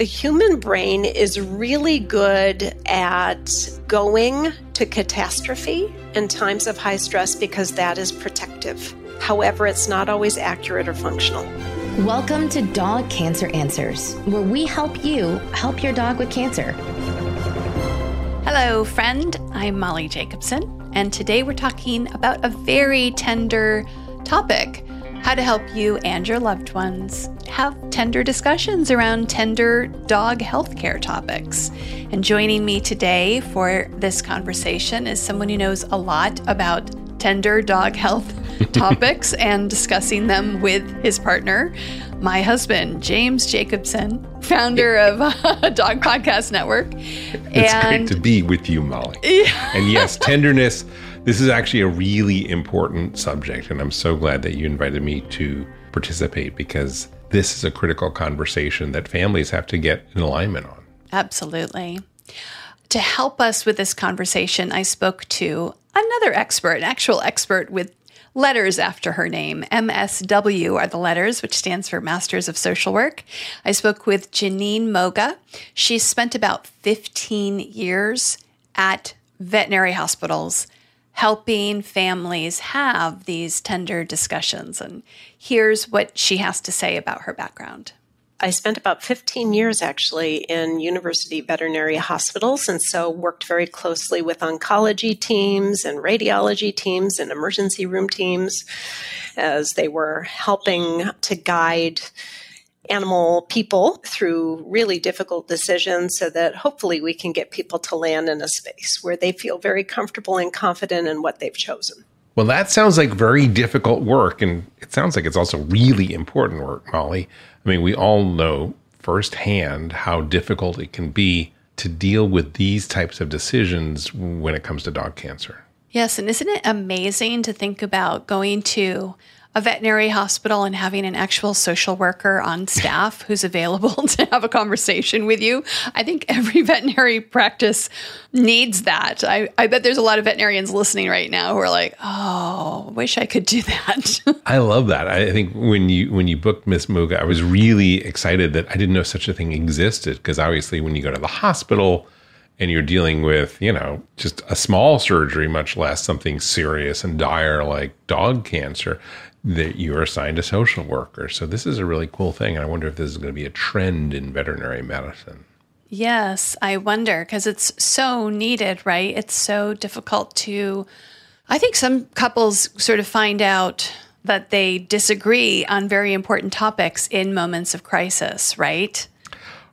The human brain is really good at going to catastrophe in times of high stress because that is protective. However, it's not always accurate or functional. Welcome to Dog Cancer Answers, where we help you help your dog with cancer. Hello, friend. I'm Molly Jacobson, and today we're talking about a very tender topic how to help you and your loved ones have tender discussions around tender dog healthcare topics. And joining me today for this conversation is someone who knows a lot about tender dog health topics and discussing them with his partner, my husband, James Jacobson, founder of Dog Podcast Network. It's and, great to be with you, Molly. Yeah. And yes, tenderness this is actually a really important subject, and I'm so glad that you invited me to participate because this is a critical conversation that families have to get in alignment on. Absolutely. To help us with this conversation, I spoke to another expert, an actual expert with letters after her name. MSW are the letters, which stands for Masters of Social Work. I spoke with Jeannine Moga. She spent about 15 years at veterinary hospitals helping families have these tender discussions. And here's what she has to say about her background. I spent about 15 years actually in university veterinary hospitals and so worked very closely with oncology teams and radiology teams and emergency room teams as they were helping to guide animal people through really difficult decisions so that hopefully we can get people to land in a space where they feel very comfortable and confident in what they've chosen. Well, that sounds like very difficult work. And it sounds like it's also really important work, Molly. I mean, we all know firsthand how difficult it can be to deal with these types of decisions when it comes to dog cancer. Yes. And isn't it amazing to think about going to a veterinary hospital and having an actual social worker on staff who's available to have a conversation with you. I think every veterinary practice needs that. I, I bet there's a lot of veterinarians listening right now who are like, "Oh, wish I could do that." I love that. I think when you when you booked Miss Moga, I was really excited that I didn't know such a thing existed because obviously when you go to the hospital and you're dealing with, you know, just a small surgery, much less something serious and dire like dog cancer, that you're assigned a social worker. So this is a really cool thing. And I wonder if this is going to be a trend in veterinary medicine. Yes, I wonder because it's so needed, right? It's so difficult to. I think some couples sort of find out that they disagree on very important topics in moments of crisis, right?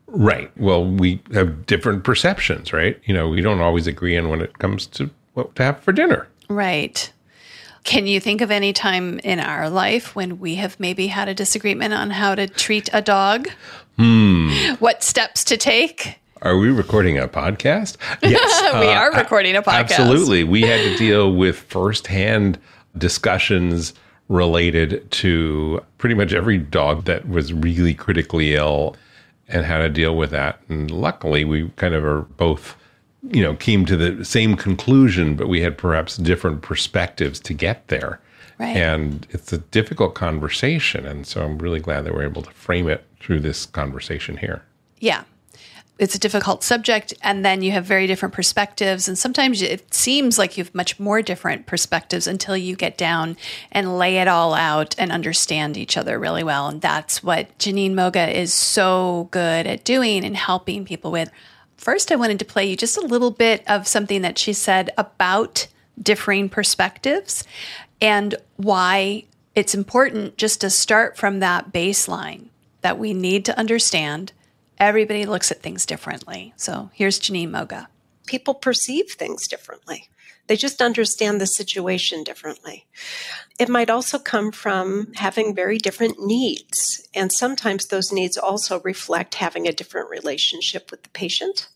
Right. Well, we have different perceptions, right? You know, we don't always agree on when it comes to what to have for dinner. Right. Can you think of any time in our life when we have maybe had a disagreement on how to treat a dog? Hmm. What steps to take? Are we recording a podcast? Yes. we uh, are recording a podcast. Absolutely. We had to deal with firsthand discussions related to pretty much every dog that was really critically ill and how to deal with that. And luckily, we kind of are both you know, came to the same conclusion, but we had perhaps different perspectives to get there. Right. And it's a difficult conversation. And so I'm really glad that we're able to frame it through this conversation here. Yeah. It's a difficult subject, and then you have very different perspectives. And sometimes it seems like you have much more different perspectives until you get down and lay it all out and understand each other really well. And that's what Jeannine Moga is so good at doing and helping people with. First, I wanted to play you just a little bit of something that she said about differing perspectives and why it's important just to start from that baseline that we need to understand everybody looks at things differently. So here's Jeannine Moga. People perceive things differently. They just understand the situation differently. It might also come from having very different needs. And sometimes those needs also reflect having a different relationship with the patient.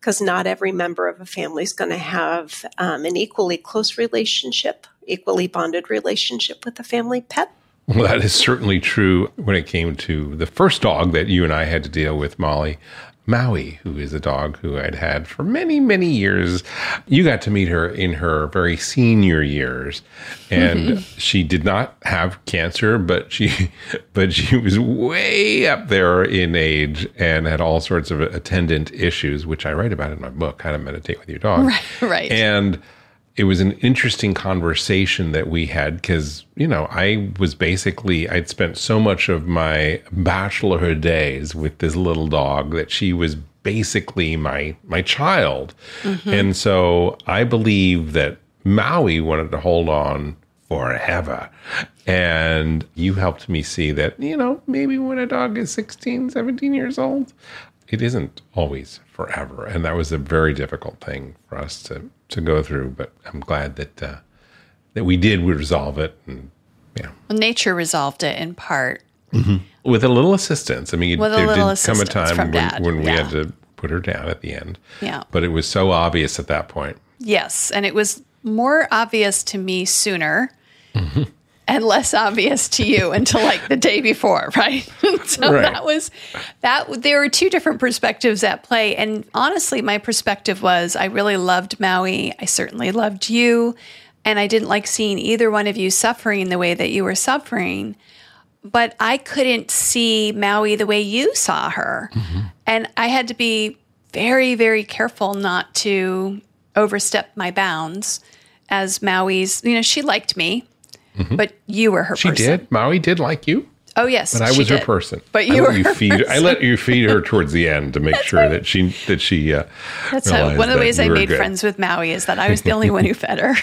Because not every member of a family is going to have um, an equally close relationship, equally bonded relationship with a family pet. Well, that is certainly true when it came to the first dog that you and I had to deal with, Molly. Maui, who is a dog who I'd had for many, many years. You got to meet her in her very senior years, and mm-hmm. she did not have cancer, but she, but she was way up there in age and had all sorts of attendant issues, which I write about in my book, How to Meditate with Your Dog. Right, right. And it was an interesting conversation that we had because you know i was basically i'd spent so much of my bachelorhood days with this little dog that she was basically my my child. Mm-hmm. And so i believe that maui wanted to hold on forever. And you helped me see that you know maybe when a dog is 16 17 years old it isn't always forever and that was a very difficult thing for us to to go through but i'm glad that uh, that we did we resolve it and yeah Well, nature resolved it in part. with a little assistance i mean With there did come a time when, when we yeah. had to put her down at the end Yeah. but it was so obvious at that point Yes, and it was more obvious to me sooner. And less obvious to you until like the day before, right? so Right. that was that. There were two different perspectives at play, and honestly, my perspective was I really loved Maui. I certainly loved you, and I didn't like seeing either one of you suffering the way that you were suffering. But I couldn't see Maui the way you saw her, mm-hmm. and I had to be very, very careful not to overstep my bounds. As Maui's, you know, she liked me, but you were her person. she person. did maui did like you Oh yes, but I was her person. But I you let were you her feed. I let you feed her towards the end to make sure that she that she. Uh, That's how, one of the ways I made good. friends with Maui is that I was the only one who fed her.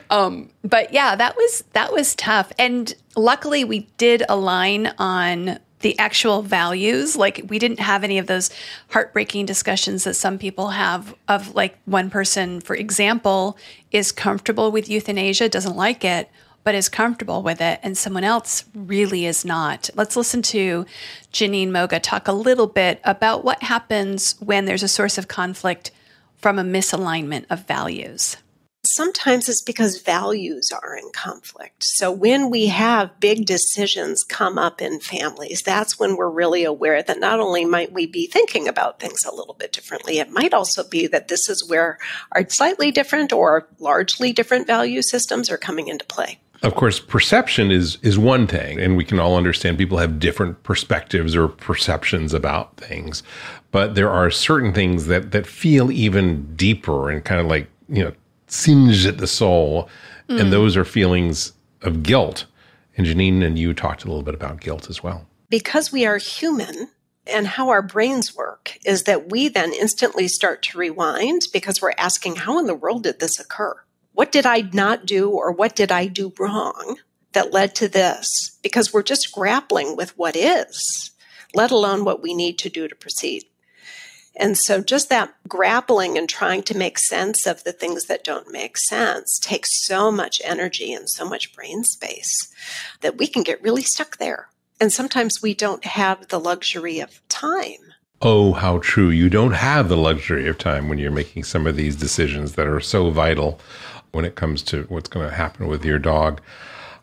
um, but yeah, that was that was tough, and luckily we did align on the actual values. Like we didn't have any of those heartbreaking discussions that some people have of like one person, for example, is comfortable with euthanasia, doesn't like it, but is comfortable with it, and someone else really is not. Let's listen to Jeannine Moga talk a little bit about what happens when there's a source of conflict from a misalignment of values. Sometimes it's because values are in conflict. So when we have big decisions come up in families, that's when we're really aware that not only might we be thinking about things a little bit differently, it might also be that this is where our slightly different or largely different value systems are coming into play. of course, perception is is one thing, and we can all understand people have different perspectives or perceptions about things. But there are certain things that that feel even deeper and kind of like you know singe at the soul, and mm. those are feelings of guilt. And Jeannine and you talked a little bit about guilt as well. because we are human and how our brains work is that we then instantly start to rewind because we're asking, how in the world did this occur? What did I not do or what did I do wrong that led to this? Because we're just grappling with what is, let alone what we need to do to proceed. And so just that grappling and trying to make sense of the things that don't make sense takes so much energy and so much brain space that we can get really stuck there. And sometimes we don't have the luxury of time. Oh, how true. You don't have the luxury of time when you're making some of these decisions that are so vital when it comes to what's going to happen with your dog.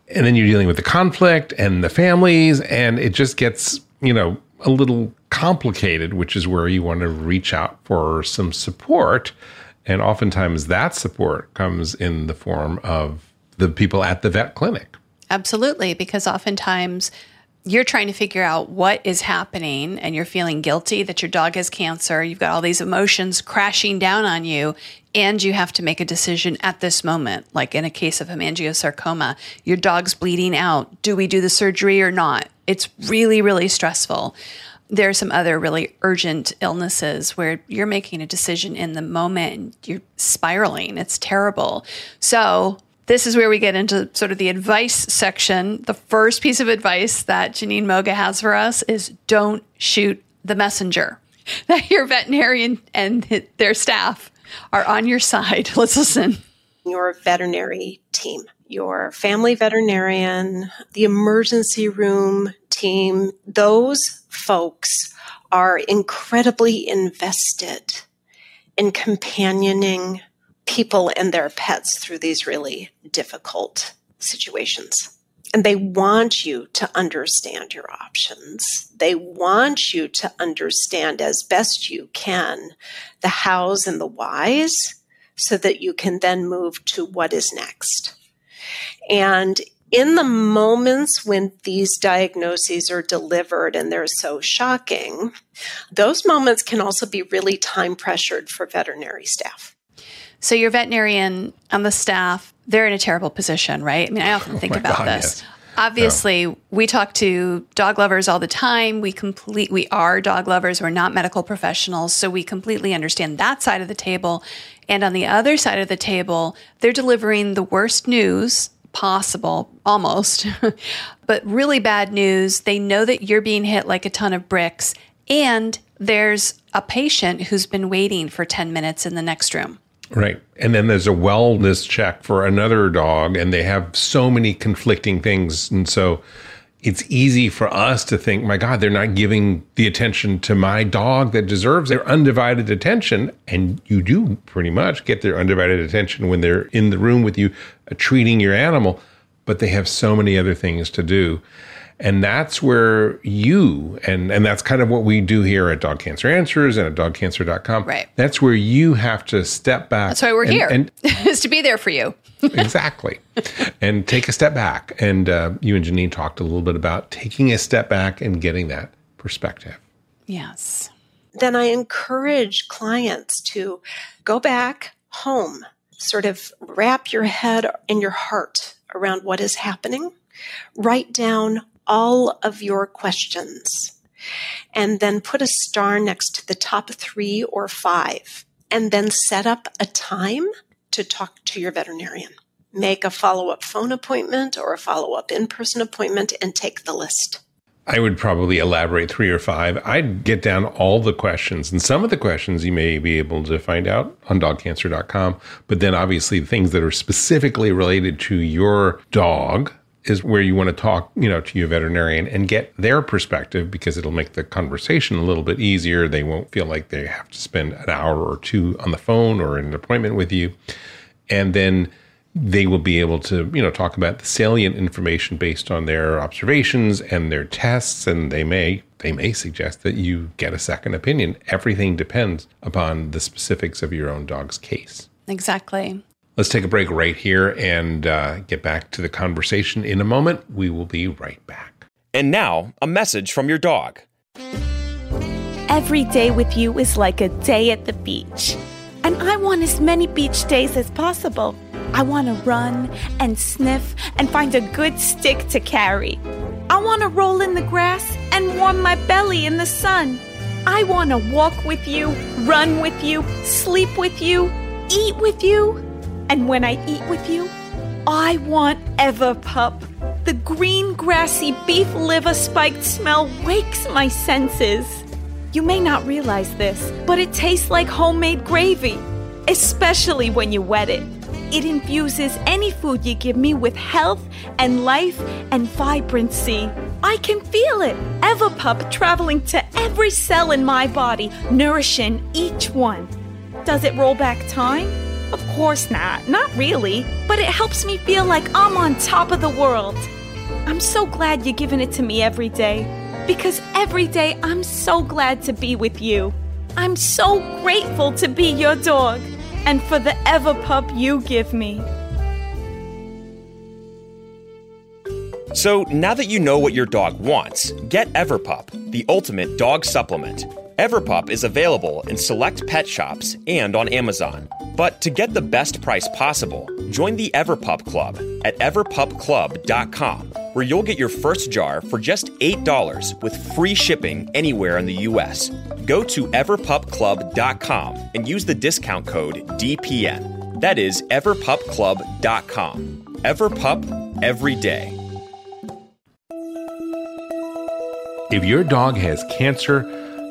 And then you're dealing with the conflict and the families, and it just gets, you know, a little complicated, which is where you want to reach out for some support. And oftentimes that support comes in the form of the people at the vet clinic. Absolutely, because oftentimes you're trying to figure out what is happening and you're feeling guilty that your dog has cancer. You've got all these emotions crashing down on you, and you have to make a decision at this moment. Like in a case of hemangiosarcoma, your dog's bleeding out. Do we do the surgery or not? It's really, really stressful. There are some other really urgent illnesses where you're making a decision in the moment and you're spiraling. It's terrible. So, this is where we get into sort of the advice section. The first piece of advice that Jeannine Moga has for us is don't shoot the messenger. That your veterinarian and their staff are on your side. Let's listen. Your veterinary team, your family veterinarian, the emergency room team, those folks are incredibly invested in companioning people and their pets through these really difficult situations. And they want you to understand your options. They want you to understand as best you can the hows and the whys so that you can then move to what is next. And in the moments when these diagnoses are delivered and they're so shocking, those moments can also be really time pressured for veterinary staff. So your veterinarian on the staff, they're in a terrible position, right? I mean, I often oh think oh about God, this. Yes. Obviously, no. we talk to dog lovers all the time. We complete we are dog lovers. We're not medical professionals, so we completely understand that side of the table. And on the other side of the table, they're delivering the worst news possible, almost, but really bad news. They know that you're being hit like a ton of bricks, and there's a patient who's been waiting for 10 minutes in the next room. Right. And then there's a wellness check for another dog, and they have so many conflicting things. And so it's easy for us to think, my God, they're not giving the attention to my dog that deserves their undivided attention. And you do pretty much get their undivided attention when they're in the room with you, uh, treating your animal, but they have so many other things to do. And that's where you, and, and that's kind of what we do here at Dog Cancer Answers and at dogcancer.com. Right. That's where you have to step back. That's why we're and, here, and, is to be there for you. exactly. And take a step back. And uh, you and Jeannine talked a little bit about taking a step back and getting that perspective. Yes. Then I encourage clients to go back home, sort of wrap your head and your heart around what is happening. Write down all of your questions and then put a star next to the top three or five and then set up a time to talk to your veterinarian. Make a follow up phone appointment or a follow up in person appointment and take the list. I would probably elaborate three or five. I'd get down all the questions, and some of the questions you may be able to find out on dogcancer.com. But then, obviously, things that are specifically related to your dog is where you want to talk, you know, to your veterinarian and get their perspective because it'll make the conversation a little bit easier. They won't feel like they have to spend an hour or two on the phone or an appointment with you. And then they will be able to, you know, talk about the salient information based on their observations and their tests and they may they may suggest that you get a second opinion. Everything depends upon the specifics of your own dog's case. Exactly. Let's take a break right here and uh, get back to the conversation in a moment. We will be right back. And now, a message from your dog. Every day with you is like a day at the beach. And I want as many beach days as possible. I want to run and sniff and find a good stick to carry. I want to roll in the grass and warm my belly in the sun. I want to walk with you, run with you, sleep with you, eat with you and when I eat with you, I want Everpup. The green, grassy beef liver spiked smell wakes my senses. You may not realize this, but it tastes like homemade gravy, especially when you wet it. It infuses any food you give me with health and life and vibrancy. I can feel it. Everpup traveling to every cell in my body, nourishing each one. Does it roll back time? Of course not, not really, but it helps me feel like I'm on top of the world. I'm so glad you're giving it to me every day, because every day I'm so glad to be with you. I'm so grateful to be your dog and for the Everpup you give me. So now that you know what your dog wants, get Everpup, the ultimate dog supplement. Everpup is available in select pet shops and on Amazon. But to get the best price possible, join the Everpup Club at everpupclub.com, where you'll get your first jar for just $8 with free shipping anywhere in the US. Go to everpupclub.com and use the discount code DPN. That is everpupclub.com. Everpup every day. If your dog has cancer,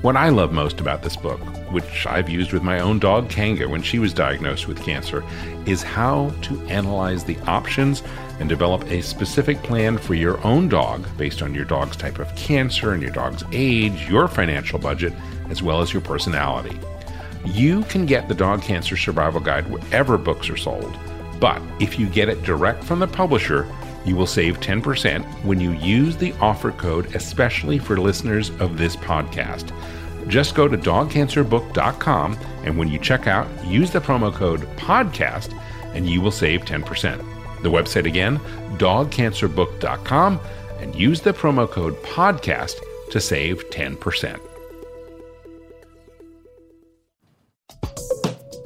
What I love most about this book, which I've used with my own dog Kanga when she was diagnosed with cancer, is how to analyze the options and develop a specific plan for your own dog based on your dog's type of cancer and your dog's age, your financial budget, as well as your personality. You can get the Dog Cancer Survival Guide wherever books are sold, but if you get it direct from the publisher, you will save 10% when you use the offer code, especially for listeners of this podcast. Just go to dogcancerbook.com and when you check out, use the promo code PODCAST and you will save 10%. The website again, dogcancerbook.com, and use the promo code PODCAST to save 10%.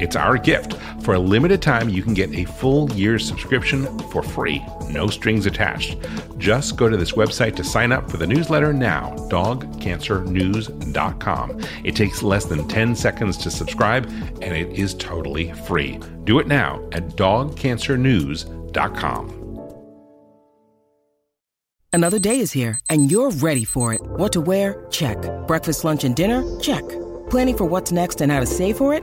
It's our gift. For a limited time, you can get a full year's subscription for free, no strings attached. Just go to this website to sign up for the newsletter now, dogcancernews.com. It takes less than 10 seconds to subscribe, and it is totally free. Do it now at dogcancernews.com. Another day is here, and you're ready for it. What to wear? Check. Breakfast, lunch, and dinner? Check. Planning for what's next and how to save for it?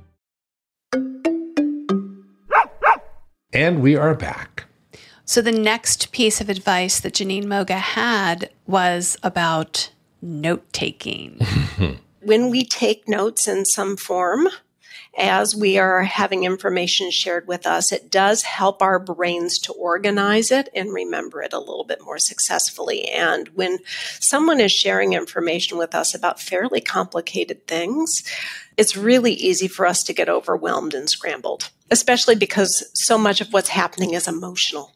And we are back. So the next piece of advice that Jeannine Moga had was about note taking. when we take notes in some form, as we are having information shared with us, it does help our brains to organize it and remember it a little bit more successfully. And when someone is sharing information with us about fairly complicated things, it's really easy for us to get overwhelmed and scrambled, especially because so much of what's happening is emotional.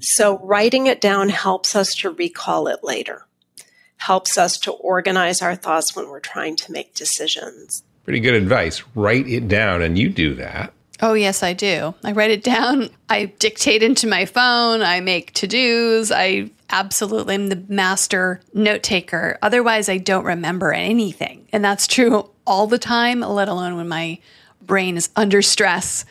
So writing it down helps us to recall it later, helps us to organize our thoughts when we're trying to make decisions. Pretty good advice. Write it down, and you do that. Oh, yes, I do. I write it down. I dictate into my phone. I make to dos. I absolutely am the master note taker. Otherwise, I don't remember anything. And that's true all the time, let alone when my brain is under stress.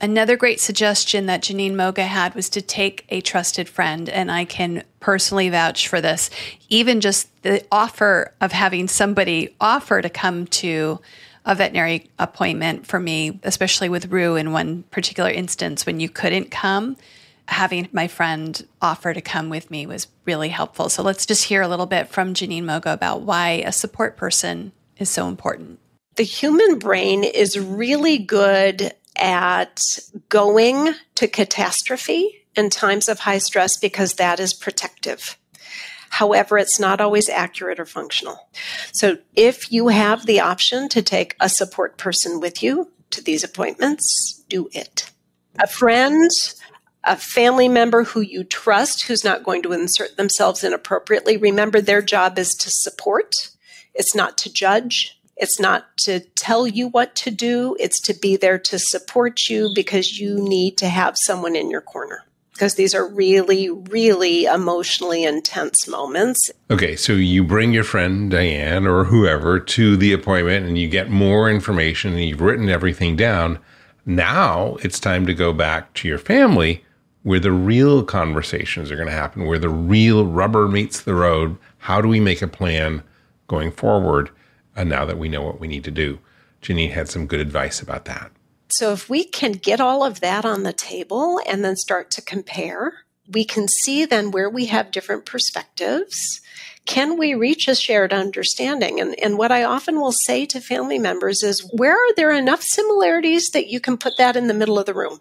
Another great suggestion that Jeannine Moga had was to take a trusted friend, and I can personally vouch for this. Even just the offer of having somebody offer to come to a veterinary appointment for me, especially with Rue in one particular instance when you couldn't come. Having my friend offer to come with me was really helpful. So let's just hear a little bit from Jeannine Moga about why a support person is so important. The human brain is really good at going to catastrophe in times of high stress because that is protective. However, it's not always accurate or functional. So if you have the option to take a support person with you to these appointments, do it. A friend, a family member who you trust who's not going to insert themselves inappropriately, remember their job is to support, it's not to judge. It's not to tell you what to do, it's to be there to support you because you need to have someone in your corner. Because these are really, really emotionally intense moments. Okay, so you bring your friend Diane or whoever to the appointment and you get more information and you've written everything down. Now it's time to go back to your family where the real conversations are going to happen, where the real rubber meets the road. How do we make a plan going forward uh, now that we know what we need to do? Jeannine had some good advice about that. So, if we can get all of that on the table and then start to compare, we can see then where we have different perspectives. Can we reach a shared understanding? And, and what I often will say to family members is where are there enough similarities that you can put that in the middle of the room?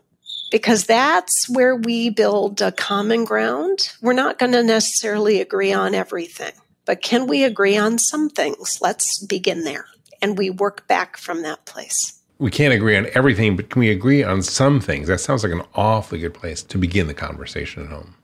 because that's where we build a common ground. We're not going to necessarily agree on everything, but can we agree on some things? Let's begin there. And we work back from that place. We can't agree on everything, but can we agree on some things? That sounds like an awfully good place to begin the conversation at home.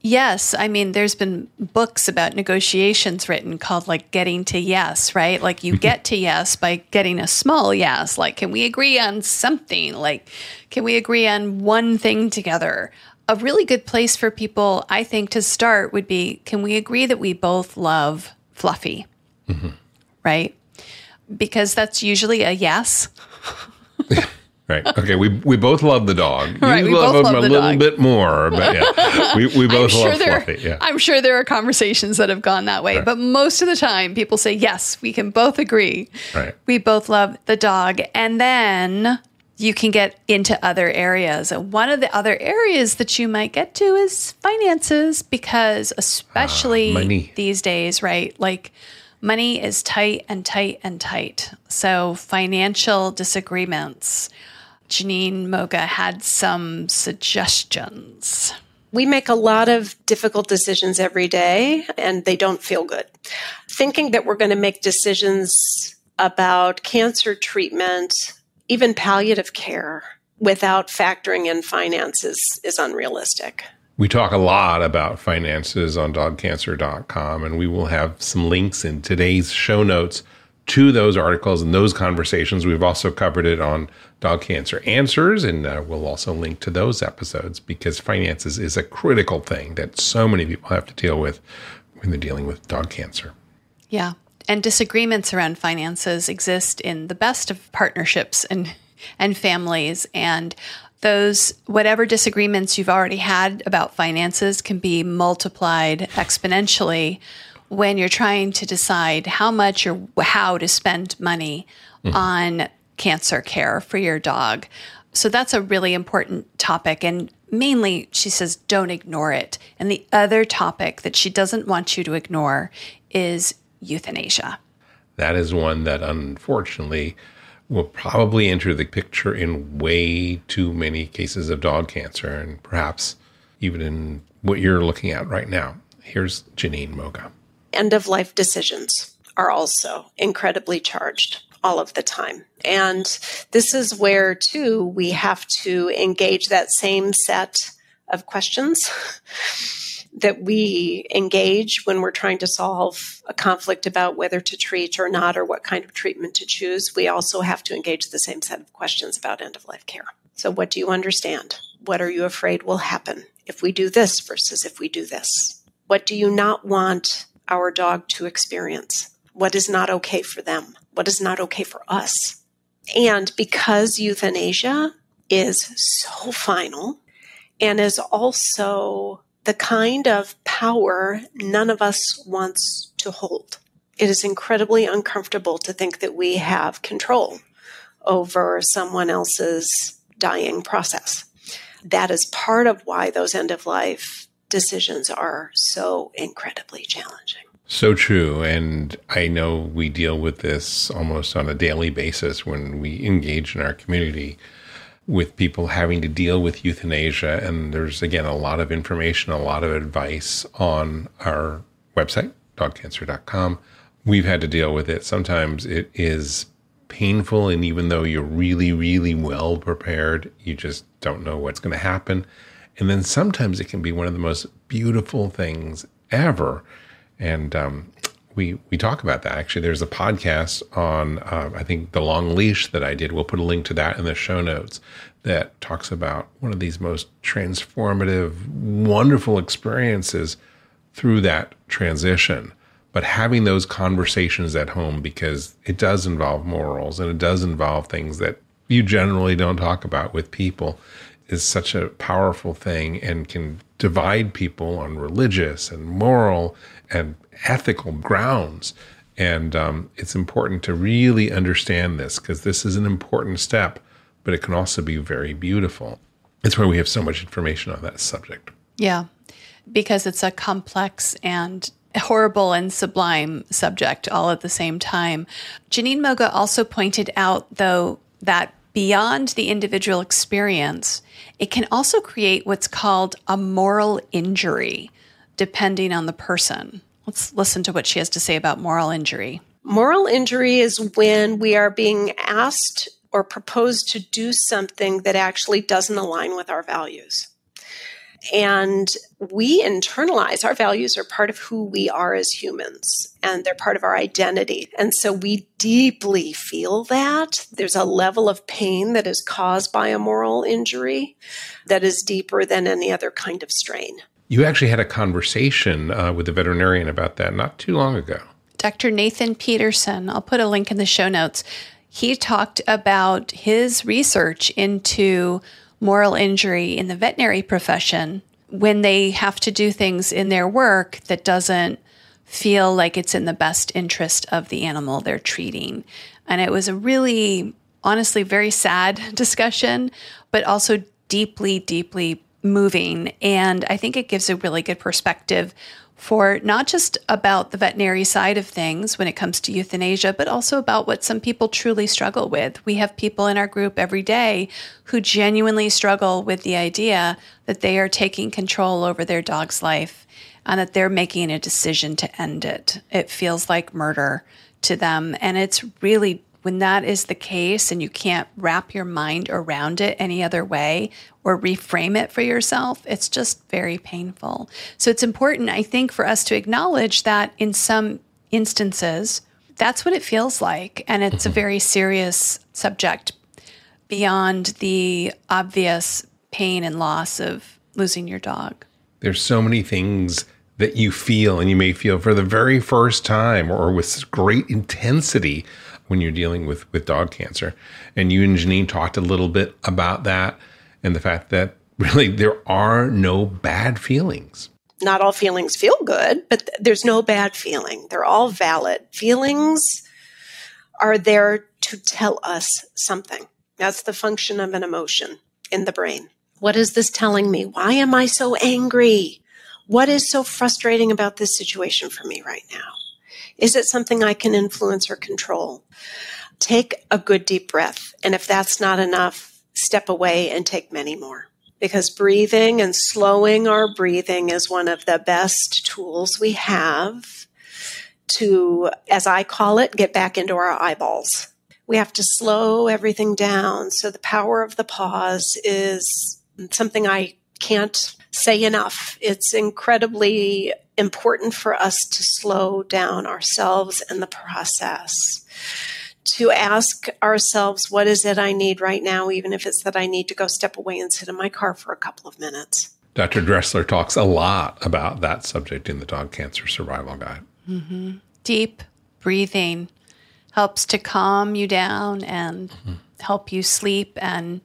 Yes, I mean, there's been books about negotiations written called like getting to yes, right? Like you get to yes by getting a small yes. Like, can we agree on something? Like, can we agree on one thing together? A really good place for people, I think, to start would be can we agree that we both love Fluffy? Mm-hmm. Right? Because that's usually a yes. Right. Okay. We we both love the dog. Right, You we love both him love a little dog. bit more, but yeah, we, we both I'm sure love there, Fluffy. Yeah. I'm sure there are conversations that have gone that way, Right. but most of the time people say, yes, we can both agree. Right. We both love the dog. And then you can get into other areas. And one of the other areas that you might get to is finances, because especially Ah, money. these days, right? Like money is tight and tight and tight. So financial disagreements. Jeannine Moga had some suggestions. We make a lot of difficult decisions every day and they don't feel good. Thinking that we're going to make decisions about cancer treatment, even palliative care, without factoring in finances is unrealistic. We talk a lot about finances on dogcancer.com, and we will have some links in today's show notes to those articles and those conversations. We've also covered it on Dog Cancer Answers, and uh, we'll also link to those episodes because finances is a critical thing that so many people have to deal with when they're dealing with dog cancer. Yeah. And disagreements around finances exist in the best of partnerships and and families and those whatever disagreements you've already had about finances can be multiplied exponentially when you're trying to decide how much or how to spend money mm-hmm. on cancer care for your dog. So that's a really important topic and mainly she says don't ignore it. And the other topic that she doesn't want you to ignore is euthanasia. That is one that unfortunately will probably enter the picture in way too many cases of dog cancer and perhaps even in what you're looking at right now. Here's Jeannine Moga. End of life decisions are also incredibly charged all of the time. And this is where, too, we have to engage that same set of questions that we engage when we're trying to solve a conflict about whether to treat or not or what kind of treatment to choose. We also have to engage the same set of questions about end of life care. So, what do you understand? What are you afraid will happen if we do this versus if we do this? What do you not want our dog to experience? What is not okay for them? What is not okay for us? And because euthanasia is so final and is also the kind of power none of us wants to hold. It is incredibly uncomfortable to think that we have control over someone else's dying process. That is part of why those end of life decisions are so incredibly challenging. So true. And I know we deal with this almost on a daily basis when we engage in our community with people having to deal with euthanasia. And there's, again, a lot of information, a lot of advice on our website, dogcancer.com. We've had to deal with it. Sometimes it is painful. And even though you're really, really well prepared, you just don't know what's going to happen. And then sometimes it can be one of the most beautiful things ever. And um, we we talk about that. Actually, there's a podcast on uh, I think the long leash that I did. We'll put a link to that in the show notes that talks about one of these most transformative, wonderful experiences through that transition. But having those conversations at home because it does involve morals and it does involve things that you generally don't talk about with people is such a powerful thing and can divide people on religious and moral and ethical grounds. And um, it's important to really understand this because this is an important step, but it can also be very beautiful. It's why we have so much information on that subject. Yeah, because it's a complex and horrible and sublime subject all at the same time. Jeannine Moga also pointed out, though, that beyond the individual experience, it can also create what's called a moral injury, depending on the person. Let's listen to what she has to say about moral injury. Moral injury is when we are being asked or proposed to do something that actually doesn't align with our values. And we internalize our values are part of who we are as humans and they're part of our identity. And so we deeply feel that. There's a level of pain that is caused by a moral injury that is deeper than any other kind of strain. You actually had a conversation uh, with a veterinarian about that not too long ago. Dr. Nathan Peterson, I'll put a link in the show notes. He talked about his research into moral injury in the veterinary profession when they have to do things in their work that doesn't feel like it's in the best interest of the animal they're treating. And it was a really, honestly, very sad discussion, but also deeply, deeply moving. And I think it gives a really good perspective for not just about the veterinary side of things when it comes to euthanasia, but also about what some people truly struggle with. We have people in our group every day who genuinely struggle with the idea that they are taking control over their dog's life and that they're making a decision to end it. It feels like murder to them. And it's really when that is the case and you can't wrap your mind around it any other way or reframe it for yourself, it's just very painful. So it's important, I think, for us to acknowledge that in some instances, that's what it feels like. And it's mm-hmm. a very serious subject beyond the obvious pain and loss of losing your dog. There's so many things that you feel, and you may feel for the very first time or with great intensity when you're dealing with with dog cancer. And you and Jeannine talked a little bit about that and the fact that really there are no bad feelings. Not all feelings feel good, but there's no bad feeling. They're all valid. Feelings are there to tell us something. That's the function of an emotion in the brain. What is this telling me? Why am I so angry? What is so frustrating about this situation for me right now? Is it something I can influence or control? Take a good deep breath. And if that's not enough, step away and take many more. Because breathing and slowing our breathing is one of the best tools we have to, as I call it, get back into our eyeballs. We have to slow everything down. So the power of the pause is something I can't say enough. It's incredibly important for us to slow down ourselves and the process. To ask ourselves, what is it I need right now, even if it's that I need to go step away and sit in my car for a couple of minutes. Dr. Dressler talks a lot about that subject in the Dog Cancer Survival Guide. Mm-hmm. Deep breathing helps to calm you down and mm-hmm. help you sleep and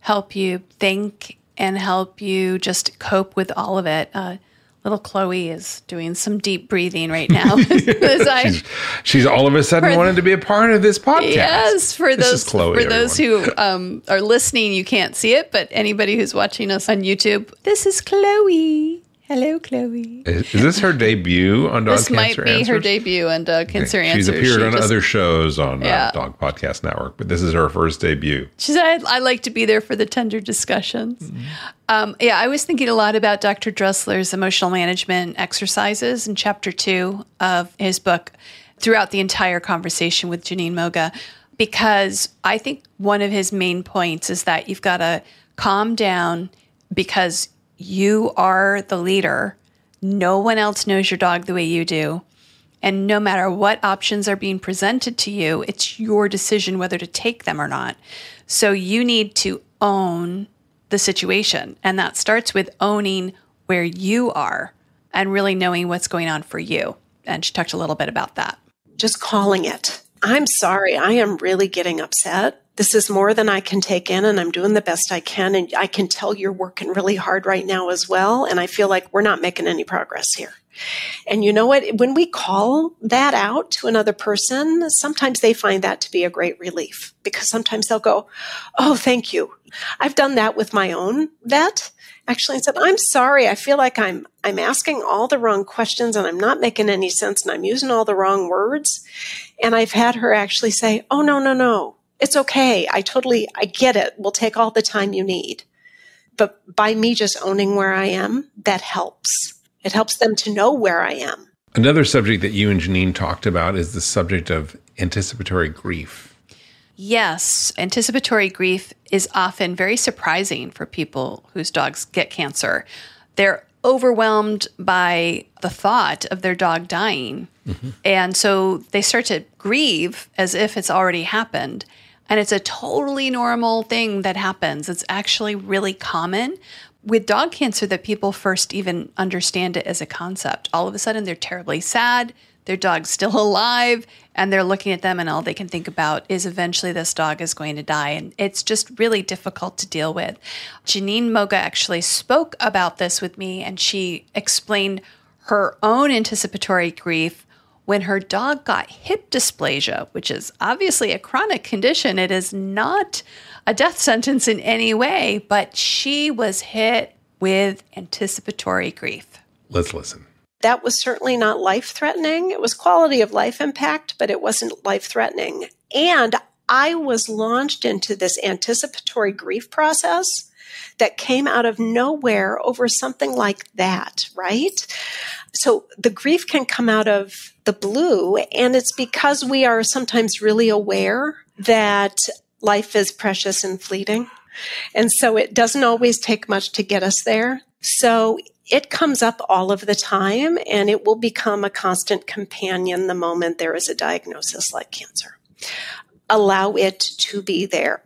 help you think and help you just cope with all of it. Uh, Little Chloe is doing some deep breathing right now. I- she's, she's all of a sudden wanted to be a part of this podcast. Yes, for This those Chloe, for those who um, are listening, you can't see it, but anybody who's watching us on YouTube, this is Chloe. Hello, Chloe. Is, is this her debut on Dog this might Cancer be Answers? her debut on Dog Cancer She's Answers. appeared She on just- other shows on Yeah. uh, Dog Podcast Network, but this is her first debut. She said, I like to be there for the tender discussions. Mm-hmm. Um, yeah, I was thinking a lot about Dr. Dressler's emotional management exercises in chapter two of his book throughout the entire conversation with Jeannine Moga, because I think one of his main points is that you've got to calm down because you are the leader. No one else knows your dog the way you do. And no matter what options are being presented to you, it's your decision whether to take them or not. So you need to own the situation. And that starts with owning where you are and really knowing what's going on for you. And she talked a little bit about that. Just calling it. I'm sorry. I am really getting upset. This is more than I can take in, and I'm doing the best I can. And I can tell you're working really hard right now as well. And I feel like we're not making any progress here. And you know what? When we call that out to another person, sometimes they find that to be a great relief because sometimes they'll go, Oh, thank you. I've done that with my own vet. Actually, I said, I'm sorry. I feel like I'm, I'm asking all the wrong questions and I'm not making any sense and I'm using all the wrong words. And I've had her actually say, Oh, no, no, no. It's okay. I totally, I get it. We'll take all the time you need. But by me just owning where I am, that helps. It helps them to know where I am. Another subject that you and Jeannine talked about is the subject of anticipatory grief. Yes, anticipatory grief is often very surprising for people whose dogs get cancer. They're overwhelmed by the thought of their dog dying. Mm-hmm. And so they start to grieve as if it's already happened. And it's a totally normal thing that happens. It's actually really common with dog cancer that people first even understand it as a concept. All of a sudden, they're terribly sad. Their dog's still alive, and they're looking at them, and all they can think about is eventually this dog is going to die. And it's just really difficult to deal with. Jeannine Moga actually spoke about this with me, and she explained her own anticipatory grief when her dog got hip dysplasia, which is obviously a chronic condition. It is not a death sentence in any way, but she was hit with anticipatory grief. Let's listen. That was certainly not life threatening. It was quality of life impact, but it wasn't life threatening. And I was launched into this anticipatory grief process that came out of nowhere over something like that, right? So the grief can come out of the blue, and it's because we are sometimes really aware that life is precious and fleeting. And so it doesn't always take much to get us there. So it comes up all of the time and it will become a constant companion the moment there is a diagnosis like cancer. Allow it to be there.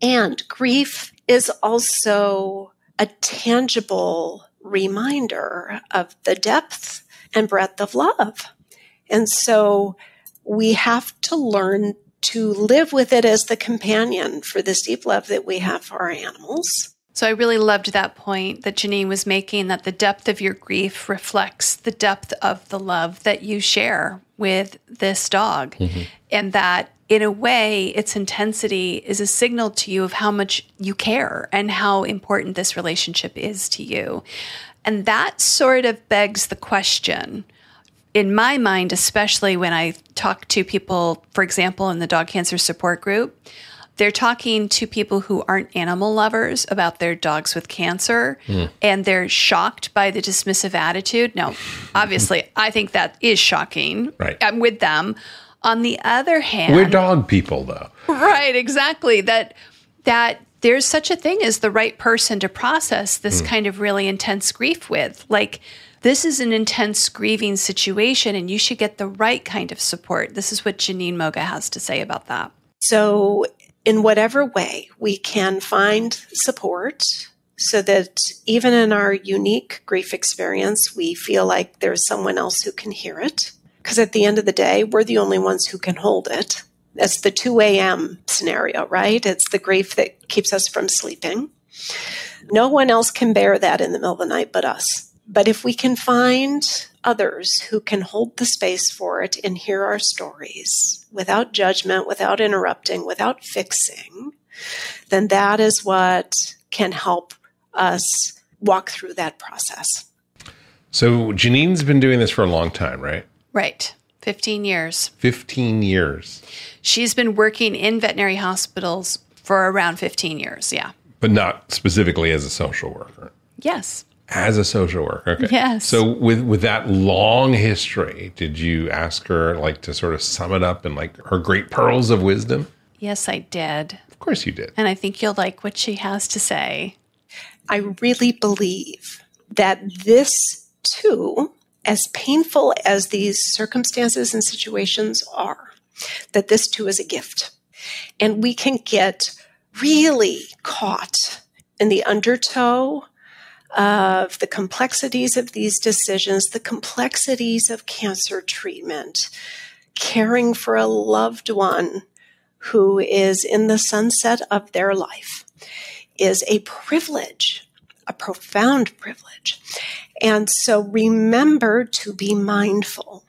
And grief is also a tangible reminder of the depth and breadth of love. And so we have to learn to live with it as the companion for this deep love that we have for our animals. So I really loved that point that Jeannine was making that the depth of your grief reflects the depth of the love that you share with this dog. Mm-hmm. And that in a way, its intensity is a signal to you of how much you care and how important this relationship is to you. And that sort of begs the question in my mind, especially when I talk to people, for example, in the dog cancer support group, they're talking to people who aren't animal lovers about their dogs with cancer hmm. and they're shocked by the dismissive attitude. Now, obviously, I think that is shocking. Right. I'm with them. On the other hand, We're dog people, though. right exactly. That that there's such a thing as the right person to process this mm. kind of really intense grief with. Like this is an intense grieving situation and you should get the right kind of support. This is what jeannine moga has to say about that. So, in whatever way we can find support so that even in our unique grief experience, we feel like there's someone else who can hear it. Because at the end of the day, we're the only ones who can hold it. That's the 2 a.m. scenario, right? It's the grief that keeps us from sleeping. No one else can bear that in the middle of the night but us. But if we can find others who can hold the space for it and hear our stories without judgment, without interrupting, without fixing, then that is what can help us walk through that process. So Jeannine's been doing this for a long time, right? Right. 15 years. 15 years. She's been working in veterinary hospitals for around 15 years. Yeah. But not specifically as a social worker. Yes. As a social worker. Okay. Yes. So with with that long history, did you ask her like to sort of sum it up in like her great pearls of wisdom? Yes, I did. Of course you did. And I think you'll like what she has to say. I really believe that this too, as painful as these circumstances and situations are, that this too is a gift. And we can get really caught in the undertow of the complexities of these decisions, the complexities of cancer treatment, caring for a loved one who is in the sunset of their life is a privilege, a profound privilege. And so remember to be mindful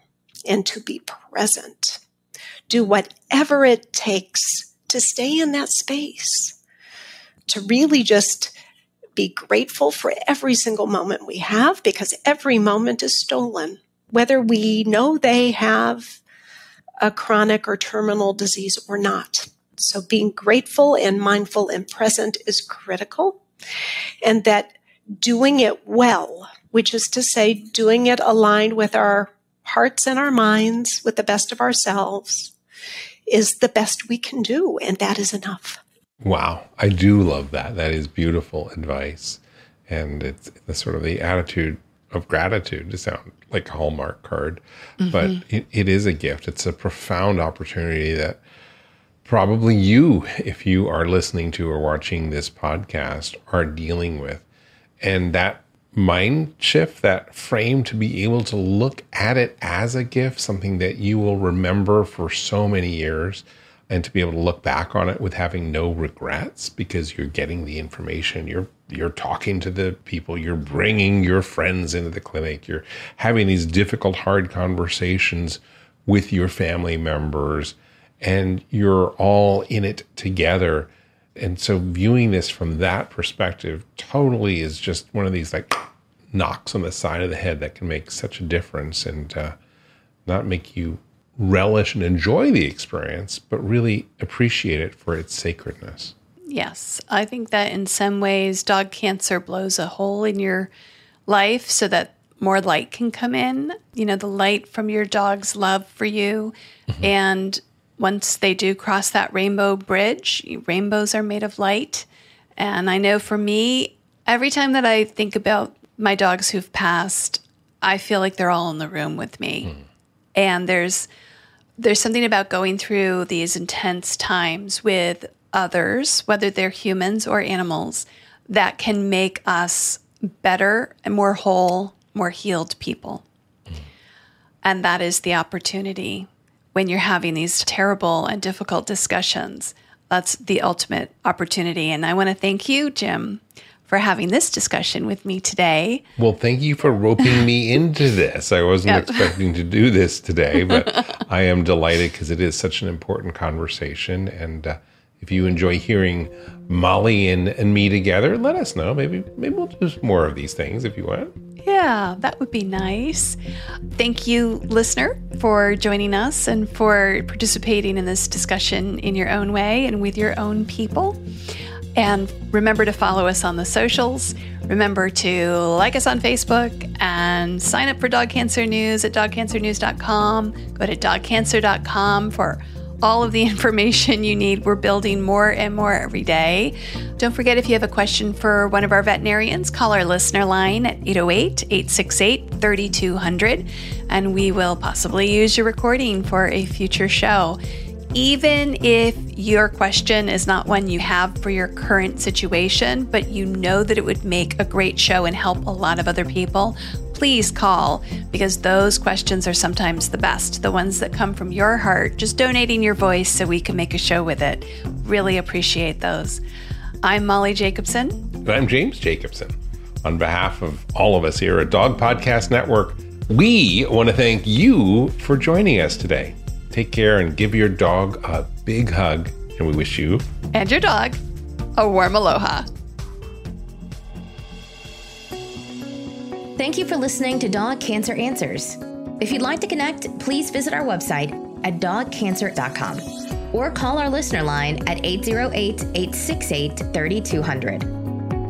and to be present. Do whatever it takes to stay in that space, to really just be grateful for every single moment we have because every moment is stolen. Whether we know they have a chronic or terminal disease or not. So being grateful and mindful and present is critical. And that doing it well, which is to say, doing it aligned with our hearts and our minds, with the best of ourselves, is the best we can do. And that is enough. Wow. I do love that. That is beautiful advice. And it's the sort of the attitude of gratitude to sound like a Hallmark card, mm-hmm. but it, it is a gift. It's a profound opportunity that probably you, if you are listening to or watching this podcast, are dealing with. And that mind shift, that frame to be able to look at it as a gift, something that you will remember for so many years, and to be able to look back on it with having no regrets because you're getting the information, you're you're talking to the people, you're bringing your friends into the clinic, you're having these difficult, hard conversations with your family members and you're all in it together. And so viewing this from that perspective totally is just one of these like knocks on the side of the head that can make such a difference and uh, not make you relish and enjoy the experience, but really appreciate it for its sacredness. Yes. I think that in some ways, dog cancer blows a hole in your life so that more light can come in. You know, the light from your dog's love for you mm-hmm. and once they do cross that rainbow bridge, rainbows are made of light. And I know for me, every time that I think about my dogs who've passed, I feel like they're all in the room with me. Mm. And there's there's something about going through these intense times with others, whether they're humans or animals, that can make us better and more whole, more healed people. Mm. And that is the opportunity when you're having these terrible and difficult discussions. That's the ultimate opportunity. And I want to thank you, Jim, for having this discussion with me today. Well, thank you for roping me into this. I wasn't yep. expecting to do this today, but I am delighted because it is such an important conversation. And uh, if you enjoy hearing Molly and, and me together, let us know. Maybe maybe we'll do more of these things if you want. Yeah, that would be nice. Thank you, listener, for joining us and for participating in this discussion in your own way and with your own people. And remember to follow us on the socials. Remember to like us on Facebook and sign up for Dog Cancer News at dogcancernews.com. Go to dogcancer.com for all of the information you need. We're building more and more every day. Don't forget if you have a question for one of our veterinarians, call our listener line at 808 868 3200, and we will possibly use your recording for a future show. Even if your question is not one you have for your current situation, but you know that it would make a great show and help a lot of other people, please call because those questions are sometimes the best, the ones that come from your heart, just donating your voice so we can make a show with it. Really appreciate those. I'm Molly Jacobson. And I'm James Jacobson. on behalf of all of us here at Dog Podcast Network, we want to thank you for joining us today. Take care and give your dog a big hug, and we wish you and your dog a warm aloha. Thank you for listening to Dog Cancer Answers. If you'd like to connect, please visit our website at dogcancer.com or call our listener line at 808 868 3200.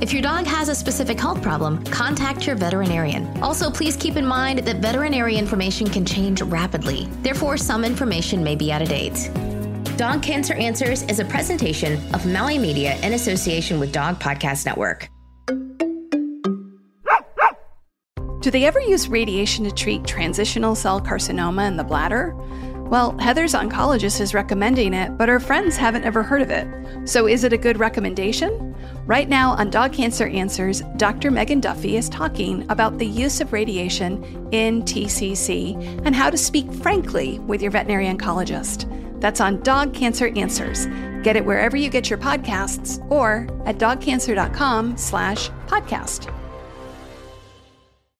If your dog has a specific health problem, contact your veterinarian. Also, please keep in mind that veterinary information can change rapidly. Therefore, some information may be out of date. Dog Cancer Answers is a presentation of Maui Media in association with Dog Podcast Network. Do they ever use radiation to treat transitional cell carcinoma in the bladder? Well, Heather's oncologist is recommending it, but her friends haven't ever heard of it. So is it a good recommendation? Right now on Dog Cancer Answers, Dr. Megan Duffy is talking about the use of radiation in TCC and how to speak frankly with your veterinary oncologist. That's on Dog Cancer Answers. Get it wherever you get your podcasts or at dogcancer.com slash podcast.